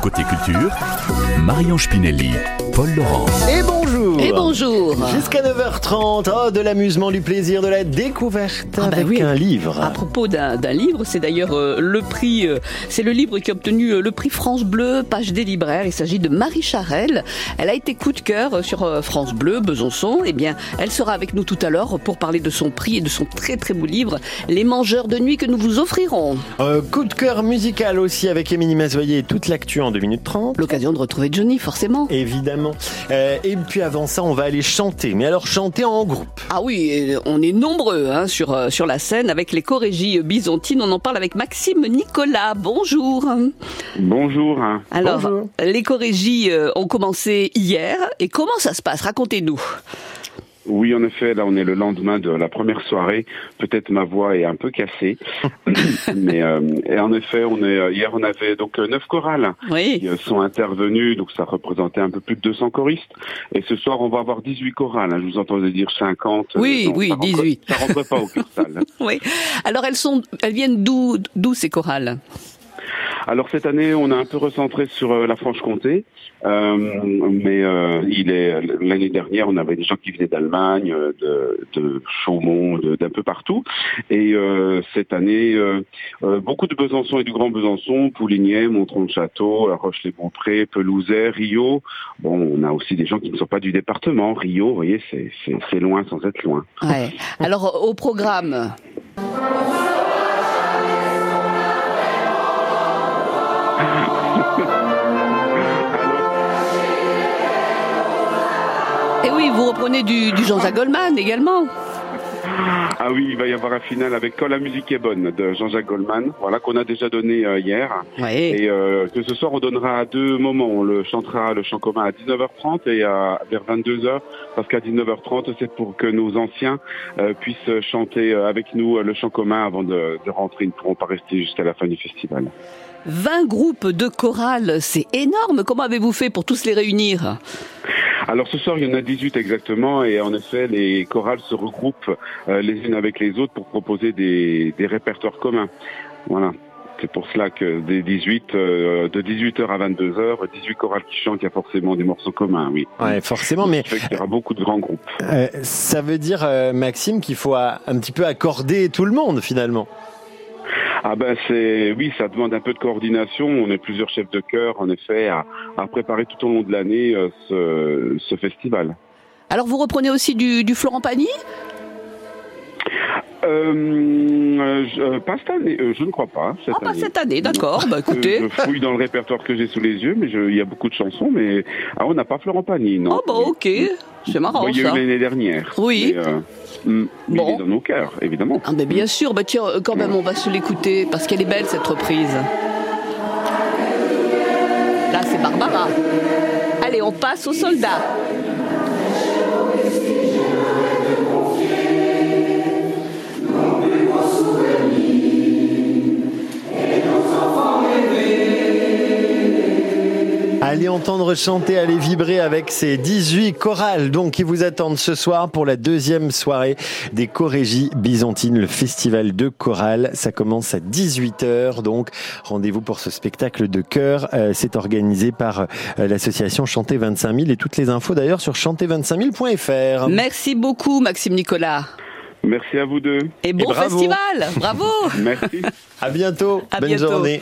côté culture, Marion Spinelli, Paul Laurent. Bonjour Et bonjour Jusqu'à 9h30, oh, de l'amusement, du plaisir, de la découverte Ah bah avec oui. un livre. À propos d'un livre, c'est d'ailleurs euh, le prix, euh, c'est le livre qui a obtenu euh, le prix France Bleu, page des libraires. Il s'agit de Marie Charelle. Elle a été coup de cœur sur France Bleu, Besançon. Eh bien, elle sera avec nous tout à l'heure pour parler de son prix et de son très très beau livre, Les Mangeurs de nuit que nous vous offrirons. Coup de cœur musical aussi avec Émilie Mazoyer et toute l'actu en 2 minutes 30. L'occasion de retrouver Johnny, forcément. Évidemment. Et puis avant ça, on va aller chanter. Mais alors chanter en groupe. Ah oui, on est nombreux hein, sur, euh, sur la scène avec les chorégies byzantines. On en parle avec Maxime Nicolas. Bonjour. Bonjour. Alors, Bonjour. les chorégies euh, ont commencé hier. Et comment ça se passe? Racontez-nous. Oui, en effet, là, on est le lendemain de la première soirée. Peut-être ma voix est un peu cassée, mais euh, et en effet, on est euh, hier, on avait donc euh, neuf chorales Oui. qui sont intervenues, donc ça représentait un peu plus de 200 choristes. Et ce soir, on va avoir 18 chorales. hein. Je vous entendais dire 50. euh, Oui, non, oui, ça rentre- 18. Ça rentre pas au cristal. Oui. Alors elles sont, elles viennent d'où, d'où ces chorales? Alors cette année, on a un peu recentré sur euh, la Franche-Comté, euh, mais euh, il est l'année dernière, on avait des gens qui venaient d'Allemagne, euh, de, de Chaumont, d'un peu partout, et euh, cette année, euh, beaucoup de Besançon et du Grand Besançon, Pouligné, Montron-le-Château, La Roche-les-Beaupré, Pelouzet, Rio. Bon, on a aussi des gens qui ne sont pas du département. Rio, vous voyez, c'est loin sans être loin. Ouais. Alors au programme. Et oui, vous reprenez du, du Jean-Jacques également. Ah oui, il va y avoir un final avec Quand la musique est bonne de Jean-Jacques Goldman, voilà qu'on a déjà donné euh, hier. Et euh, que ce soir, on donnera à deux moments. On le chantera le chant commun à 19h30 et à, vers 22h, parce qu'à 19h30, c'est pour que nos anciens euh, puissent chanter avec nous le chant commun avant de, de rentrer. Ils ne pourront pas rester jusqu'à la fin du festival. 20 groupes de chorales, c'est énorme. Comment avez-vous fait pour tous les réunir? Alors ce soir, il y en a 18 exactement, et en effet, les chorales se regroupent euh, les unes avec les autres pour proposer des, des répertoires communs. Voilà. C'est pour cela que des 18, euh, de 18h à 22h, 18 chorales qui chantent, il y a forcément des morceaux communs, oui. Ouais, forcément, mais Ça fait qu'il y aura beaucoup de grands groupes. euh, ça veut dire, euh, Maxime, qu'il faut euh, un petit peu accorder tout le monde finalement. Ah ben c'est oui, ça demande un peu de coordination. On est plusieurs chefs de chœur, en effet, à, à préparer tout au long de l'année euh, ce, ce festival. Alors vous reprenez aussi du, du Florent Pagny? Euh, euh, je, euh, pas cette année, euh, je ne crois pas. Cette Ah, pas année. cette année, d'accord. Bah Euh, écoutez. Je fouille dans le répertoire que j'ai sous les yeux, mais je- il y a beaucoup de chansons, mais ah, on n'a pas Florent Pagny, non. Oh bah ok, c'est marrant Bon, il y a eu l'année dernière. Oui. Mais, euh, Bon. il est dans nos cœurs, évidemment. Ah mais bien sûr, bah tiens, euh, quand même on va se l'écouter parce qu'elle est belle cette reprise. Là c'est Barbara. Allez, on passe aux soldats. Allez entendre chanter, allez vibrer avec ces 18 chorales donc qui vous attendent ce soir pour la deuxième soirée des chorégies byzantines, le festival de chorale. Ça commence à 18h donc rendez-vous pour ce spectacle de chœur. Euh, C'est organisé par euh, l'association Chanter 25 000 et toutes les infos d'ailleurs sur chanter25000.fr. Merci beaucoup Maxime Nicolas. Merci à vous deux. Et bon bravo. festival. Bravo. Merci. À bientôt. À Bonne bientôt. journée.